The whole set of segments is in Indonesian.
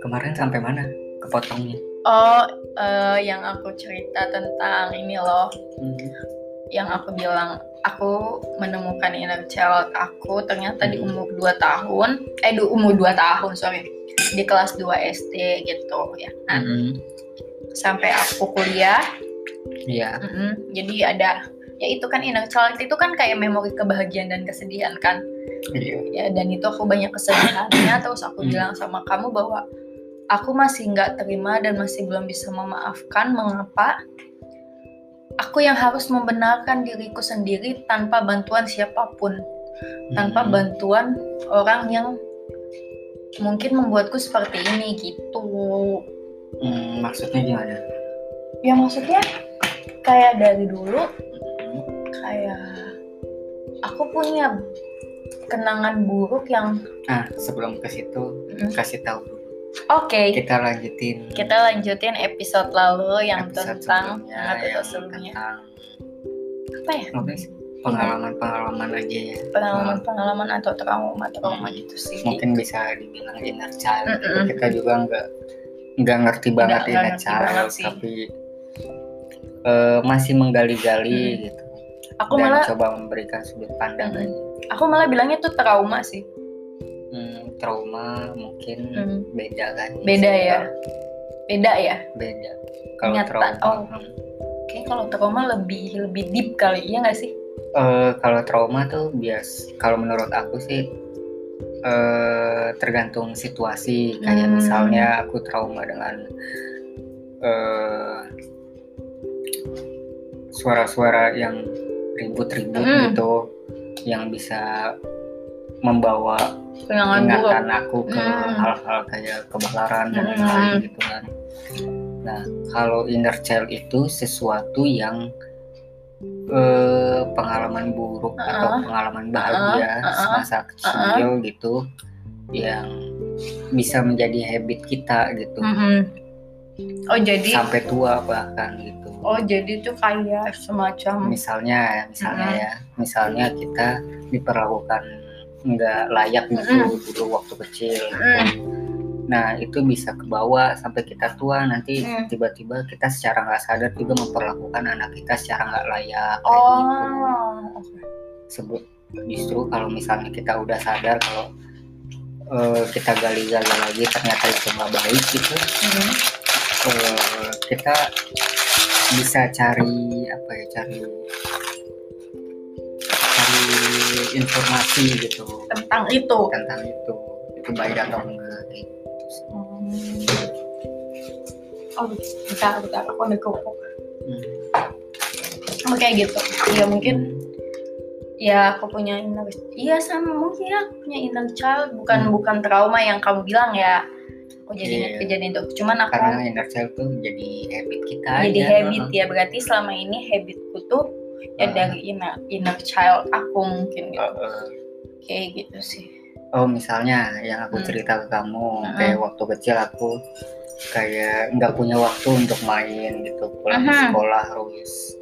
kemarin sampai mana kepotongnya Oh, eh, yang aku cerita tentang ini loh, Hmm. yang aku bilang aku menemukan inner child aku ternyata di umur 2 tahun, eh di umur 2 tahun, sorry. Di kelas 2 SD gitu ya. Nah, Mm-mm. sampai aku kuliah, Iya. mm-mm, jadi ada ya itu kan inner child itu kan kayak memori kebahagiaan dan kesedihan kan. Iya. ya dan itu aku banyak kesedihannya terus aku Hmm. bilang sama kamu bahwa aku masih nggak terima dan masih belum bisa memaafkan mengapa aku yang harus membenarkan diriku sendiri tanpa bantuan siapa pun tanpa Hmm. bantuan orang yang mungkin membuatku seperti ini gitu Hmm, maksudnya gimana? ya maksudnya kayak dari dulu. Kayak aku punya kenangan buruk yang Nah, sebelum ke situ Mm. kasih tahu dulu. oke Kita lanjutin kita lanjutin episode lalu yang episode tentang sebelumnya, episode tentang apa ya pengalaman-pengalaman aja ya. pengalaman-pengalaman atau trauma trauma Hmm. gitu sih Mungkin bisa dibilang inner child. gitu. Mm-mm. Kita juga nggak nggak ngerti banget Nggak- inner ngerti child, banget sih. tapi eh, masih menggali-gali Hmm. gitu. Aku Dan malah coba memberikan sudut pandang aja. aku malah bilangnya tuh trauma sih Hmm, trauma mungkin Hmm. beda kan? Beda ya? beda ya Beda. Kalau Nyata, trauma, oh. hmm. kayak kalau trauma lebih lebih deep kali iya nggak sih Eh, kalau trauma tuh bias kalau menurut aku sih eh tergantung situasi kayak Hmm. misalnya aku trauma dengan eh suara-suara yang ribut-ribut Hmm. gitu yang bisa membawa buruk ingatan aku ke Hmm. hal-hal kayak kebakaran dan Hmm. lain-lain gitu kan. Nah, kalau inner child itu sesuatu yang eh, pengalaman buruk atau Uh-uh. pengalaman bahagia Uh-uh. semasa kecil gitu yang bisa menjadi habit kita gitu Mm-mm. oh jadi sampai tua bahkan gitu. Oh jadi tuh kayak semacam Misalnya, misalnya Mm-mm. ya, misalnya kita diperlakukan nggak layak gitu Mm-mm. dulu waktu kecil. gitu. Mm. Nah itu bisa ke bawah sampai kita tua nanti Hmm. tiba-tiba kita secara nggak sadar juga memperlakukan anak kita secara nggak layak kayak gitu. oh oke. Sebut justru kalau misalnya kita udah sadar kalau eh, kita gali-gali lagi ternyata itu nggak baik gitu, Mm. eh, kita bisa cari apa ya cari cari informasi gitu tentang itu tentang itu itu baik atau enggak kayak gitu sih. Hmm. Oh, bentar, bentar, aku ambil kerupuk. Hmm. Kayak gitu. Ya mungkin, Hmm. ya aku punya inner, iya sama mungkin ya punya inner child, bukan Hmm. bukan trauma yang kamu bilang ya. Aku jadi ingat kejadian itu. Cuman aku karena inner child tuh jadi habit kita jadi aja. habit ya. Berarti selama ini habitku tuh ya Ah. dari inner, inner child aku mungkin gitu. Heeh. Kayak gitu sih. oh misalnya yang aku Hmm. cerita ke kamu Hmm. kayak waktu kecil aku kayak nggak punya waktu untuk main gitu pulang Mhm. sekolah harus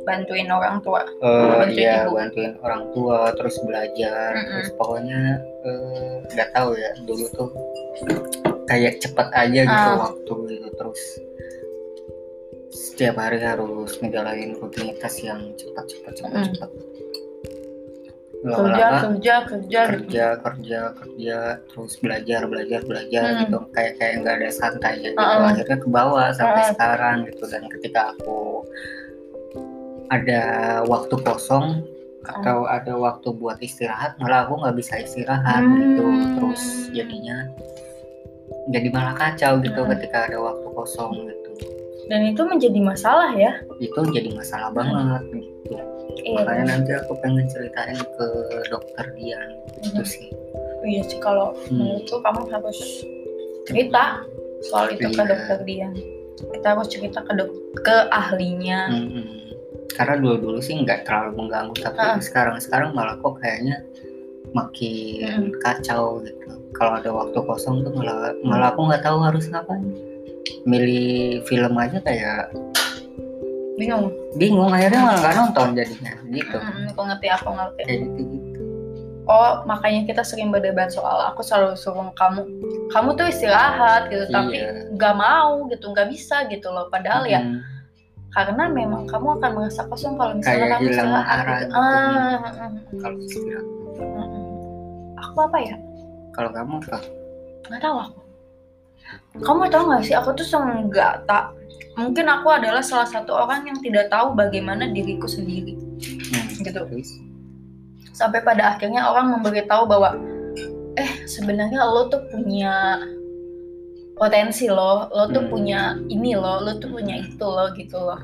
Bantuin orang tua. eh Bantuin iya ibu. bantuin orang tua terus belajar Mhm. terus pokoknya eh, nggak tahu ya dulu tuh kayak cepet aja gitu Ah. waktu gitu terus setiap hari harus ngejalanin rutinitas yang cepat cepat cepat Mhm. cepat Kerja, lama-lama kerja, kerja. gitu. kerja kerja kerja terus belajar belajar belajar Hmm. gitu kayak kayak nggak ada santai gitu Uh-uh. akhirnya ke bawah sampai Uh-uh. sekarang gitu dan ketika aku ada waktu kosong atau ada waktu buat istirahat malah aku nggak bisa istirahat gitu Hmm. terus jadinya jadi malah kacau gitu Hmm. ketika ada waktu kosong gitu Dan itu menjadi masalah ya. itu jadi masalah banget gitu Iya. makanya nanti aku pengen ceritain ke dokter Dian gitu Mhm. sih Iya sih kalau Hmm. menurutku kamu harus cerita soal itu ke Iya. dokter Dian. Kita harus cerita ke dok ke ahlinya. Mm-mm. Karena dulu-dulu sih nggak terlalu mengganggu, tapi Ah. sekarang-sekarang malah kok kayaknya makin Mm. kacau gitu. Kalau ada waktu kosong tuh malah malah aku nggak tahu harus ngapain. Milih film aja kayak bingung. Bingung akhirnya malah nggak nonton jadinya gitu. Hmm, aku ngerti aku ngerti. Gitu gitu oh makanya kita sering berdebat soal aku selalu suruh kamu kamu tuh istirahat gitu tapi Iya. nggak mau gitu nggak bisa gitu loh. Padahal ya Hmm, karena memang kamu akan merasa kosong kalau misalnya kamu istirahat gitu. gitu. Ah, kalau istirahat. Aku apa ya kalau kamu apa nggak tahu aku kamu tahu nggak sih aku tuh nggak tak mungkin aku adalah salah satu orang yang tidak tahu bagaimana diriku sendiri hmm. Gitu. sampai pada akhirnya orang memberitahu bahwa eh sebenarnya lo tuh punya potensi lo lo tuh Hmm. punya ini lo lo tuh punya itu lo gitu loh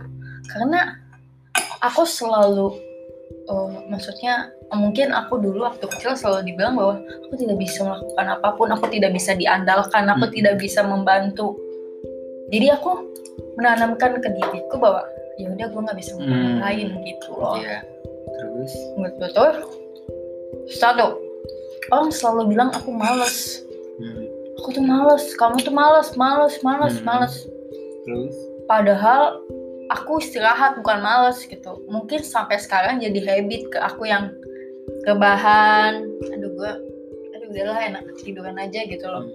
karena aku selalu oh, maksudnya mungkin aku dulu waktu kecil selalu dibilang bahwa aku tidak bisa melakukan apa pun aku tidak bisa diandalkan aku Hmm. tidak bisa membantu. Jadi aku menanamkan ke diriku bahwa ya udah gue nggak bisa membantu Hmm. lain gitu loh. Iya. Terus? Betul satu orang selalu bilang aku males. Hmm. aku tuh males kamu tuh males males males Hmm. males. Terus? Padahal aku istirahat bukan males gitu. Mungkin sampai sekarang jadi habit ke aku yang rebahan aduh gue aduh udahlah enak tiduran aja gitu loh.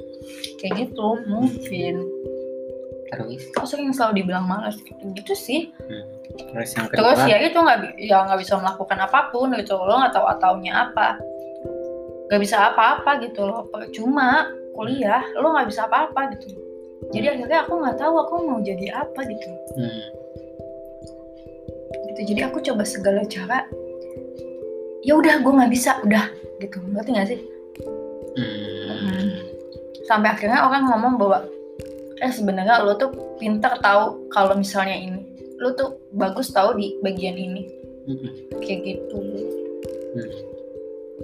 Kayak gitu mungkin. Terus? Aku sering selalu dibilang males? Gitu gitu sih terus yang kedua? terus ya itu nggak ya nggak bisa melakukan apa pun gitu lo nggak tahu ataunya apa. Nggak bisa apa-apa gitu loh. Percuma kuliah lo nggak bisa apa-apa gitu. Jadi akhirnya aku nggak tahu aku mau jadi apa gitu. Hmm. gitu jadi aku coba segala cara ya udah gue nggak bisa udah gitu ngerti nggak sih Hmm. sampai akhirnya orang ngomong bahwa eh sebenarnya lo tuh pintar tahu kalau misalnya ini lo tuh bagus tahu di bagian ini Hmm. kayak gitu Hmm.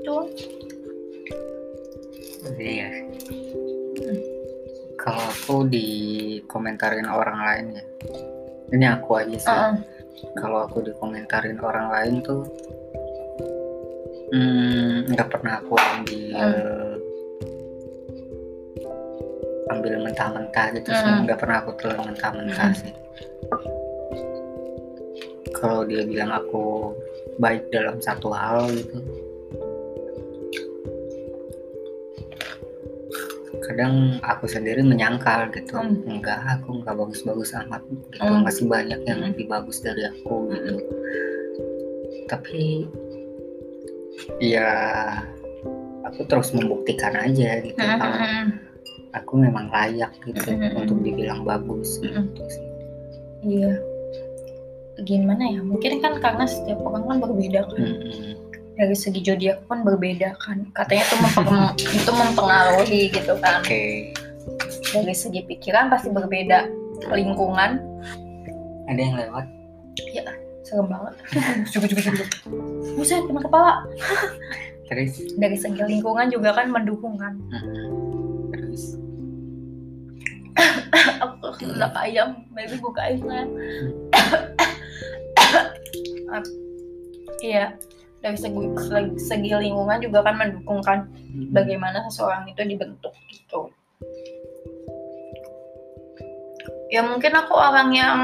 tuh Iya. Kalau aku dikomentarin orang lain ya, ini aku aja sih. Heeh. Kalau aku dikomentarin orang lain tuh, hmm, nggak pernah aku ambil ambil mentah-mentah gitu sih, Hmm. nggak pernah aku telan mentah-mentah Hmm. sih. Kalau dia bilang aku baik dalam satu hal gitu, kadang aku sendiri menyangkal gitu Hmm. enggak aku nggak bagus-bagus amat gitu Hmm. masih banyak yang Hmm. lebih bagus dari aku gitu Hmm. tapi ya aku terus membuktikan aja gitu Hmm. kalau Hmm. aku memang layak gitu Hmm. untuk dibilang bagus gitu sih Iya. Gimana ya? Mungkin kan karena setiap orang kan berbeda kan. Hmm. Dari segi zodiak pun berbeda kan. Katanya itu mempeng- itu mempengaruhi gitu kan. oke Dari segi pikiran pasti berbeda. Lingkungan ada yang lewat serem banget. Cukup cukup cukup. Buset, kena kepala. terus Dari segi lingkungan juga kan mendukung kan. hmm. terus Aku udah ayam, baby buka airnya. Iya, dari segi, segi lingkungan juga kan mendukung kan hmm. bagaimana seseorang itu dibentuk gitu. Ya mungkin aku orang yang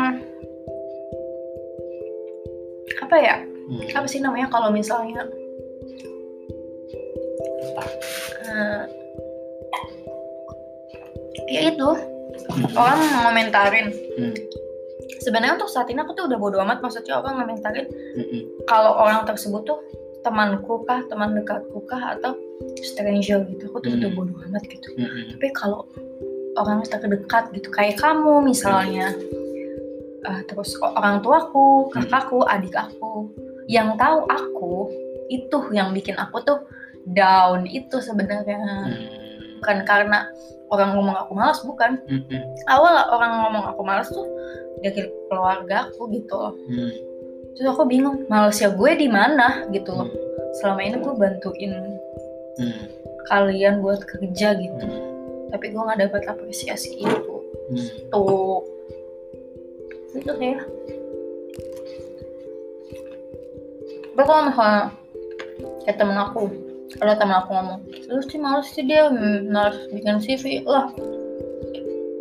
apa ya? Hmm. Apa sih namanya kalau misalnya Apa? eh, ya itu orang ngomentarin. Hmm. Sebenarnya untuk saat ini aku tuh udah bodo amat maksudnya orang ngomentarin Hmm. kalau orang tersebut tuh temanku kah, teman dekatku kah atau stranger gitu. Aku tuh Hmm. udah bodo amat gitu. Hmm. tapi kalau orang terdekat gitu kayak kamu misalnya eh, terus orang tuaku kakakku adik aku yang tahu aku itu yang bikin aku tuh down itu sebenarnya Hmm. bukan karena orang ngomong aku malas bukan Hmm. awal orang ngomong aku malas tuh dari keluarga aku gitu loh Hmm. terus aku bingung malesnya gue di mana gitu loh selama ini gue bantuin Hmm. kalian buat kerja gitu Hmm. tapi gue nggak dapat apresiasi itu Hmm. tuh itu sih tapi kalau misalnya kayak temen aku ada temen aku ngomong lu sih males sih dia males bikin CV lah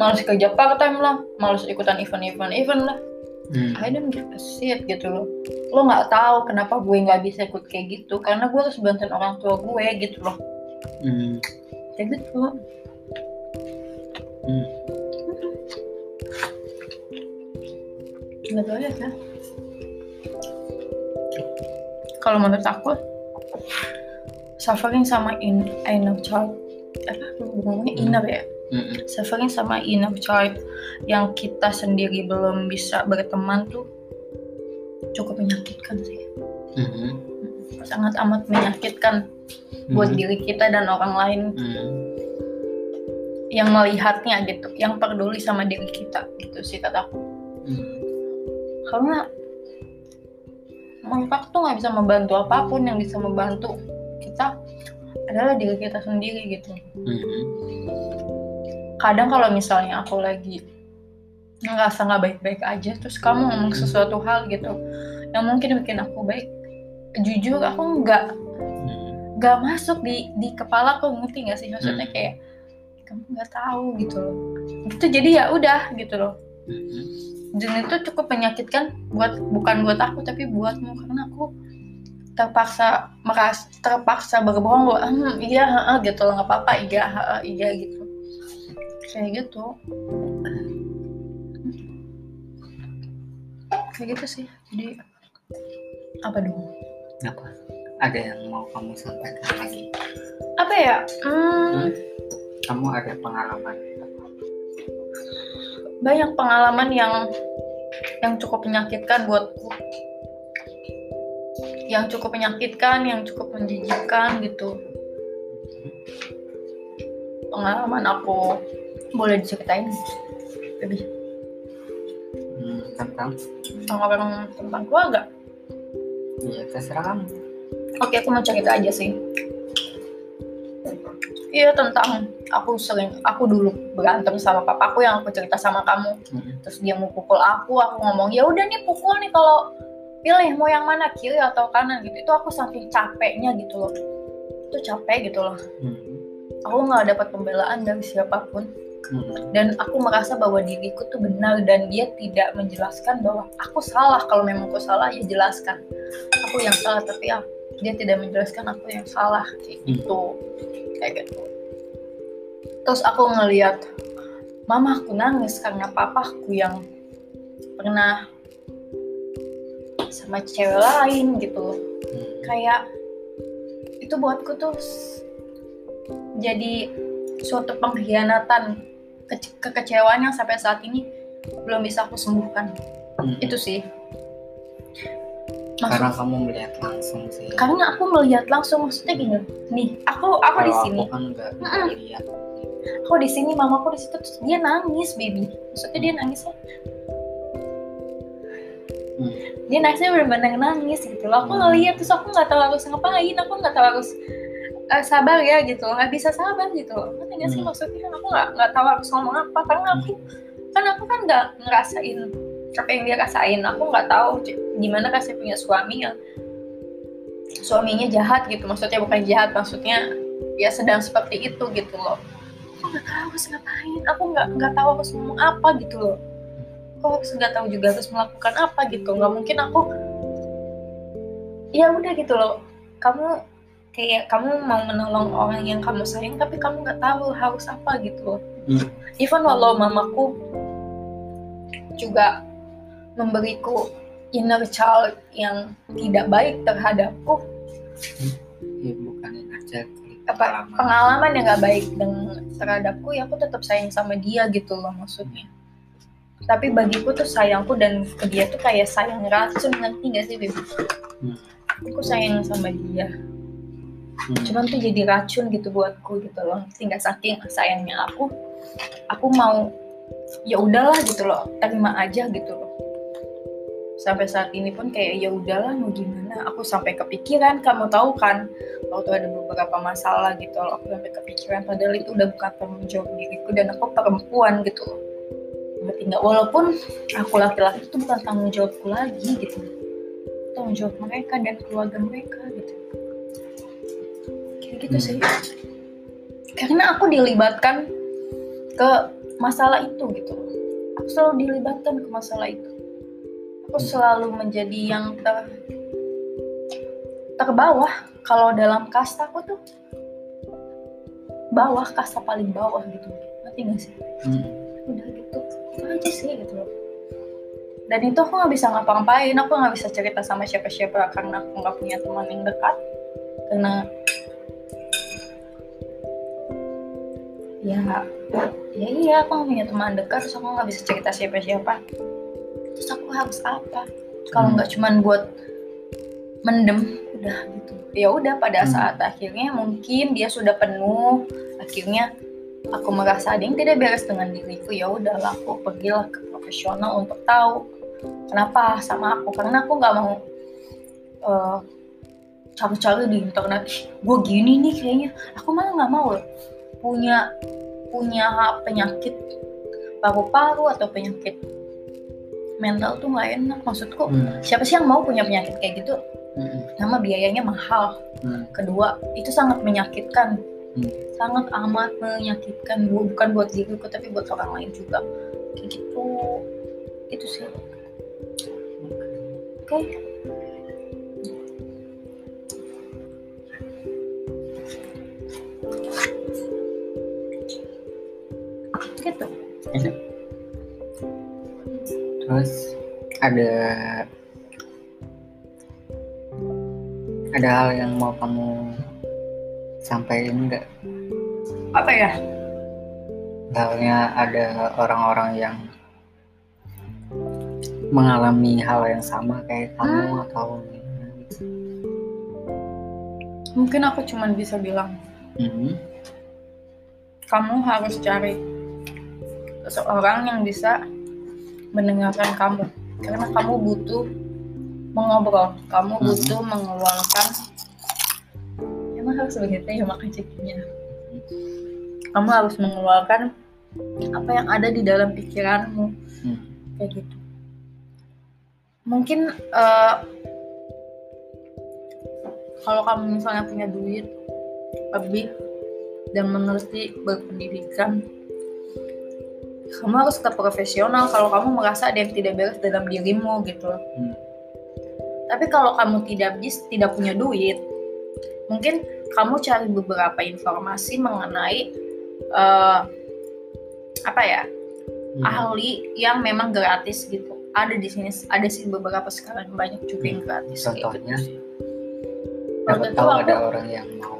males kerja part time lah males ikutan event-event event lah Hmm. I don't give a shit gitu loh lo nggak tahu kenapa gue nggak bisa ikut kayak gitu karena gue harus bantuin orang tua gue gitu loh Hmm. kayak gitu Hmm. Nggak tahu ya kan kalau menurut aku suffering sama in inner child apa ngomongnya Hmm. inner ya Hmm. suffering sama inner child yang kita sendiri belum bisa berteman tuh cukup menyakitkan sih Hmm. sangat amat menyakitkan buat Hmm. diri kita dan orang lain Hmm. yang melihatnya gitu yang peduli sama diri kita gitu sih kataku Hmm. Karena aku tuh nggak bisa membantu apa pun yang bisa membantu kita adalah diri kita sendiri gitu Hmm. kadang kalau misalnya aku lagi ngerasa nggak baik-baik aja terus kamu ngomong sesuatu hal gitu yang mungkin bikin aku baik jujur aku nggak Hmm. nggak masuk di di kepala aku ngerti nggak sih maksudnya kayak kamu nggak tahu gitu loh itu jadi ya udah gitu loh. Dan itu cukup menyakitkan buat bukan buat aku tapi buatmu. Karena aku terpaksa meras terpaksa berbohong bahwa "Hmm, iya heeh," gitu loh. Nggak apa-apa iya heeh, iya gitu. Kayak gitu. Kayak gitu sih. Jadi apa dong? Apa? Ada yang mau kamu sampaikan lagi? apa ya? Hmm, Kamu ada pengalaman? Banyak pengalaman yang yang cukup menyakitkan buatku yang cukup menyakitkan yang cukup menjijikkan gitu. Pengalaman aku boleh diceritain lebih. Hmm, tentang? tentang orang tentang keluarga? Iya, terserah kamu. oke aku mau cerita aja sih. Iya tentang aku sering aku dulu berantem sama papaku yang aku cerita sama kamu. Hmm. terus dia mau pukul aku aku ngomong ya udah nih pukul nih kalau pilih mau yang mana kiri atau kanan gitu. Itu aku saking capeknya gitu loh. Itu capek gitu loh. Hmm. aku nggak dapat pembelaan dari siapa pun. Hmm. dan aku merasa bahwa diriku tuh benar dan dia tidak menjelaskan bahwa aku salah. Kalau memang aku salah ya jelaskan. Aku yang salah tapi ah, dia tidak menjelaskan aku yang salah kayak gitu. Kayak gitu terus aku ngeliat mama aku nangis karena papaku yang pernah sama cewek lain gitu Hmm. kayak itu buatku tuh jadi suatu pengkhianatan ke- kekecewaan yang sampai saat ini belum bisa aku sembuhkan Hmm. itu sih Karena Maksud, kamu melihat langsung sih. karena aku melihat langsung maksudnya gini nih aku aku di sini Aku kan nggak nggak Mm-mm. lihat. Aku di sini mamaku di situ? Terus dia nangis baby. Maksudnya dia nangisnya Hmm. dia nangisnya benar-benar nangis gitu loh. Aku Hmm. ngeliat terus aku nggak tahu harus ngapain. Aku nggak tahu harus eh, sabar ya gitu nggak bisa sabar gitu loh. Ngerti sih Hmm. maksudnya? Aku nggak nggak tahu harus ngomong apa. Karena aku kan aku kan nggak ngerasain apa yang dia rasain. Aku nggak tahu gimana kasih punya suami yang suaminya jahat gitu. Maksudnya bukan jahat maksudnya ya sedang seperti itu gitu loh nggak tahu harus ngapain. Aku nggak nggak tahu harus ngomong apa gitu loh. Aku harus nggak tahu juga harus melakukan apa gitu. Nggak mungkin aku ya udah gitu loh. Kamu kayak kamu mau menolong orang yang kamu sayang tapi kamu nggak tahu harus apa gitu loh. Hmm. even walau mamaku juga memberiku inner child yang tidak baik terhadapku. Ya, bukan aja apa pengalaman yang nggak baik dengan terhadapku ya aku tetap sayang sama dia gitu loh maksudnya. Tapi bagiku tuh sayangku dan ke dia tuh kayak sayang racun ngerti gak sih baby Hmm. aku sayang sama dia. Hmm. cuman tuh jadi racun gitu buatku gitu loh. Tinggal saking sayangnya aku aku mau ya udahlah gitu loh. Terima aja gitu loh. Sampai saat ini pun kayak ya udahlah mau gimana aku sampai kepikiran kamu tahu kan? Waktu ada beberapa masalah gitu loh aku sampai kepikiran padahal itu udah bukan tanggung jawab diriku dan aku perempuan gitu. Ngerti nggak walaupun aku laki-laki itu bukan tanggung jawabku lagi gitu. Tanggung jawab mereka dan keluarga mereka gitu. Kayak gitu Hmm. sih. Karena aku dilibatkan ke masalah itu gitu. Aku selalu dilibatkan ke masalah itu. Aku selalu menjadi yang ter terbawah kalau dalam kasta aku tuh bawah kasta paling bawah gitu. Ngerti gak sih? Hmm. udah gitu. Itu aja sih gitu loh. Dan itu aku nggak bisa ngapa-ngapain. Aku nggak bisa cerita sama siapa-siapa karena aku nggak punya teman yang dekat. Karena ya ya iya aku nggak punya teman dekat. Terus aku nggak bisa cerita siapa-siapa. Terus aku harus apa? Kalau Hmm. nggak cuman buat mendem udah gitu. Ya udah pada Hmm. saat akhirnya mungkin dia sudah penuh akhirnya aku merasa ada yang tidak beres dengan diriku ya udahlah aku pergilah ke profesional untuk tahu kenapa sama aku. Karena aku nggak mau eh, cari-cari di internet gue gini nih kayaknya. Aku malah nggak mau loh punya punya penyakit paru-paru atau penyakit mental tuh nggak enak. Maksudku Hmm. siapa sih yang mau punya penyakit kayak gitu Hmm. nama biayanya mahal Hmm. kedua itu sangat menyakitkan Hmm. sangat amat menyakitkan Bu- bukan buat diriku tapi buat orang lain juga kayak gitu itu sih oke gitu Enak. Terus ada ada hal yang mau kamu sampaikan nggak? apa ya Misalnya ada orang-orang yang mengalami hal yang sama kayak kamu atau gimana gitu. mungkin aku cuman bisa bilang Hmm. kamu harus cari seseorang yang bisa mendengarkan kamu karena kamu butuh mengobrol kamu Mhm. butuh mengeluarkan emang harus begitu ya makan cekinya kamu harus mengeluarkan apa yang ada di dalam pikiranmu Hmm. kayak gitu mungkin eh, kalau kamu misalnya punya duit lebih dan mengerti berpendidikan kamu harus ke profesional kalau kamu merasa ada yang tidak beres dalam dirimu gitu Hmm. Tapi kalau kamu tidak bis tidak punya duit mungkin kamu cari beberapa informasi mengenai eh, apa ya Hmm. ahli yang memang gratis gitu ada di sini ada sih beberapa sekarang banyak juga yang gratis kayak Contohnya? gitu. Dapat waktu itu tahu aku- ada orang yang mau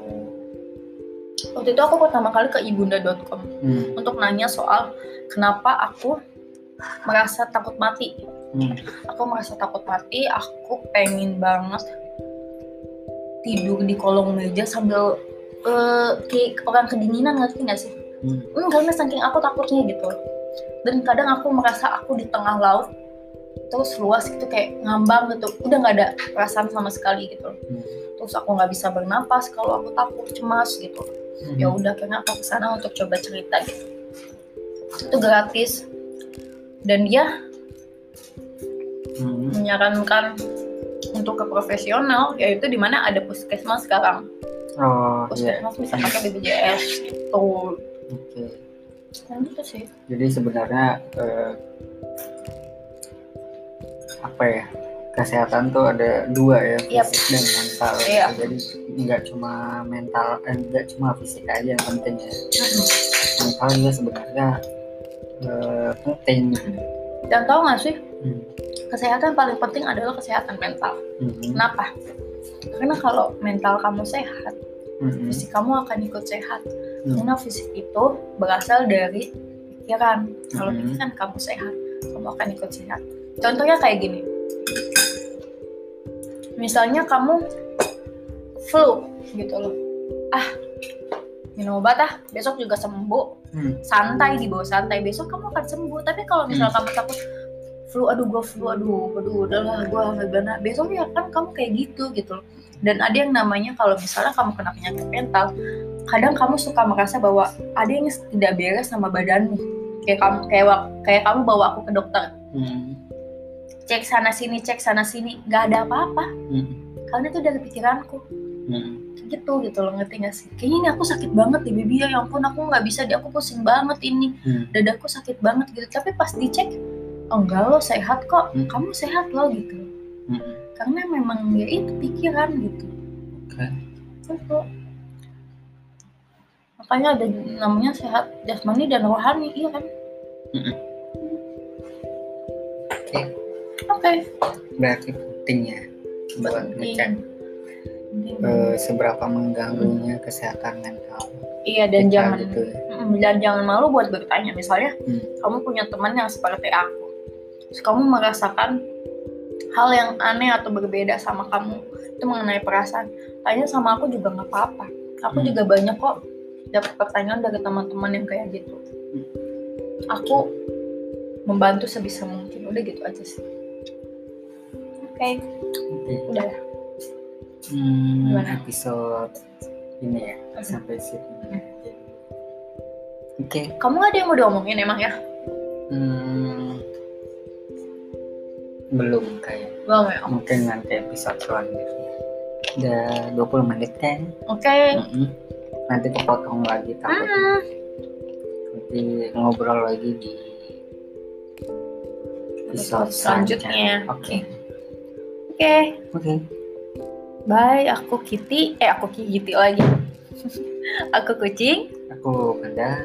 waktu itu aku pertama kali ke ibunda.com Hmm. untuk nanya soal kenapa aku merasa takut mati Hmm. aku merasa takut mati aku pengen banget tidur di kolong meja sambil eh, kayak orang kedinginan ngerti nggak sih Hmm. hmm, karena saking aku takutnya gitu dan kadang aku merasa aku di tengah laut terus luas gitu kayak ngambang gitu udah nggak ada perasaan sama sekali gitu Hmm. terus aku nggak bisa bernapas kalau aku takut cemas gitu Hmm. ya udah karena aku ke sana untuk coba cerita gitu itu gratis dan dia Hmm. Menyarankan untuk ke profesional yaitu di mana ada puskesmas sekarang Oh iya. puskesmas bisa pakai BPJS gitu Oke. dan gitu sih Jadi sebenarnya eh, apa ya? Kesehatan tuh ada dua ya, Yap. fisik dan mental. Iya. Jadi nggak cuma mental, eh, nggak cuma fisik aja yang penting ya. Mental juga sebenarnya eh, penting. dan tau gak sih Hmm. Kesehatan paling penting adalah kesehatan mental. Hmm. kenapa? Karena kalau mental kamu sehat Hmm. fisik kamu akan ikut sehat. Hmm. karena fisik itu berasal dari pikiran. Kalau Mhm. pikiran kamu sehat kamu akan ikut sehat. Contohnya kayak gini. Misalnya kamu flu gitu loh. Ah minum obat ah besok juga sembuh. Hmm. santai di bawah santai. Besok kamu akan sembuh. Tapi kalau misalnya kamu takut flu aduh gua flu aduh aduh udahlah gua gimana besok ya kan kamu kayak gitu gitu loh. dan ada yang namanya kalau misalnya kamu kena penyakit mental kadang kamu suka merasa bahwa ada yang tidak beres sama badanmu kayak kamu kayak kayak kamu bawa aku ke dokter Hmm. cek sana sini cek sana sini nggak ada apa-apa Hmm. karena itu dari pikiranku Hmm. gitu gitu loh ngerti gak sih kayaknya ini aku sakit banget di baby ya ampun aku nggak bisa di aku pusing banget ini Hmm. dadaku sakit banget gitu tapi pas dicek enggak lo sehat kok Hmm. kamu sehat lo gitu Mm-mm. karena memang ya itu pikiran gitu Oke. Gitu. makanya ada namanya sehat jasmani dan rohani iya kan Oke. oke Berarti penting ya buat ngecek eh, seberapa mengganggunya kesehatan mental. iya dan kita jangan gitu ya. Dan jangan malu buat bertanya misalnya Hmm. kamu punya teman yang seperti aku terus kamu merasakan hal yang aneh atau berbeda sama kamu itu mengenai perasaan tanya sama aku juga nggak apa-apa aku Hmm. juga banyak kok dapat pertanyaan dari teman-teman yang kayak gitu Hmm. aku membantu sebisa mungkin udah gitu aja sih oke Oke. udah ya Hmm, Gimana? episode ini ya Hmm. sampai sini. Oke. kamu ada yang mau diomongin emang ya Hmm, belum kayak belum ya mungkin nanti episode selanjutnya. Udah 20 menit kan? oke Mm-mm. Nanti kepotong lagi takutnya. Hmm. Nanti ngobrol lagi di Episode selanjutnya. Oke. oke Oke. bye aku Kitty eh aku Kitty lagi aku kucing Aku Benda.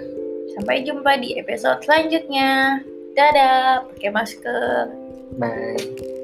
Sampai jumpa di episode selanjutnya. Dadah, pakai masker. Bye.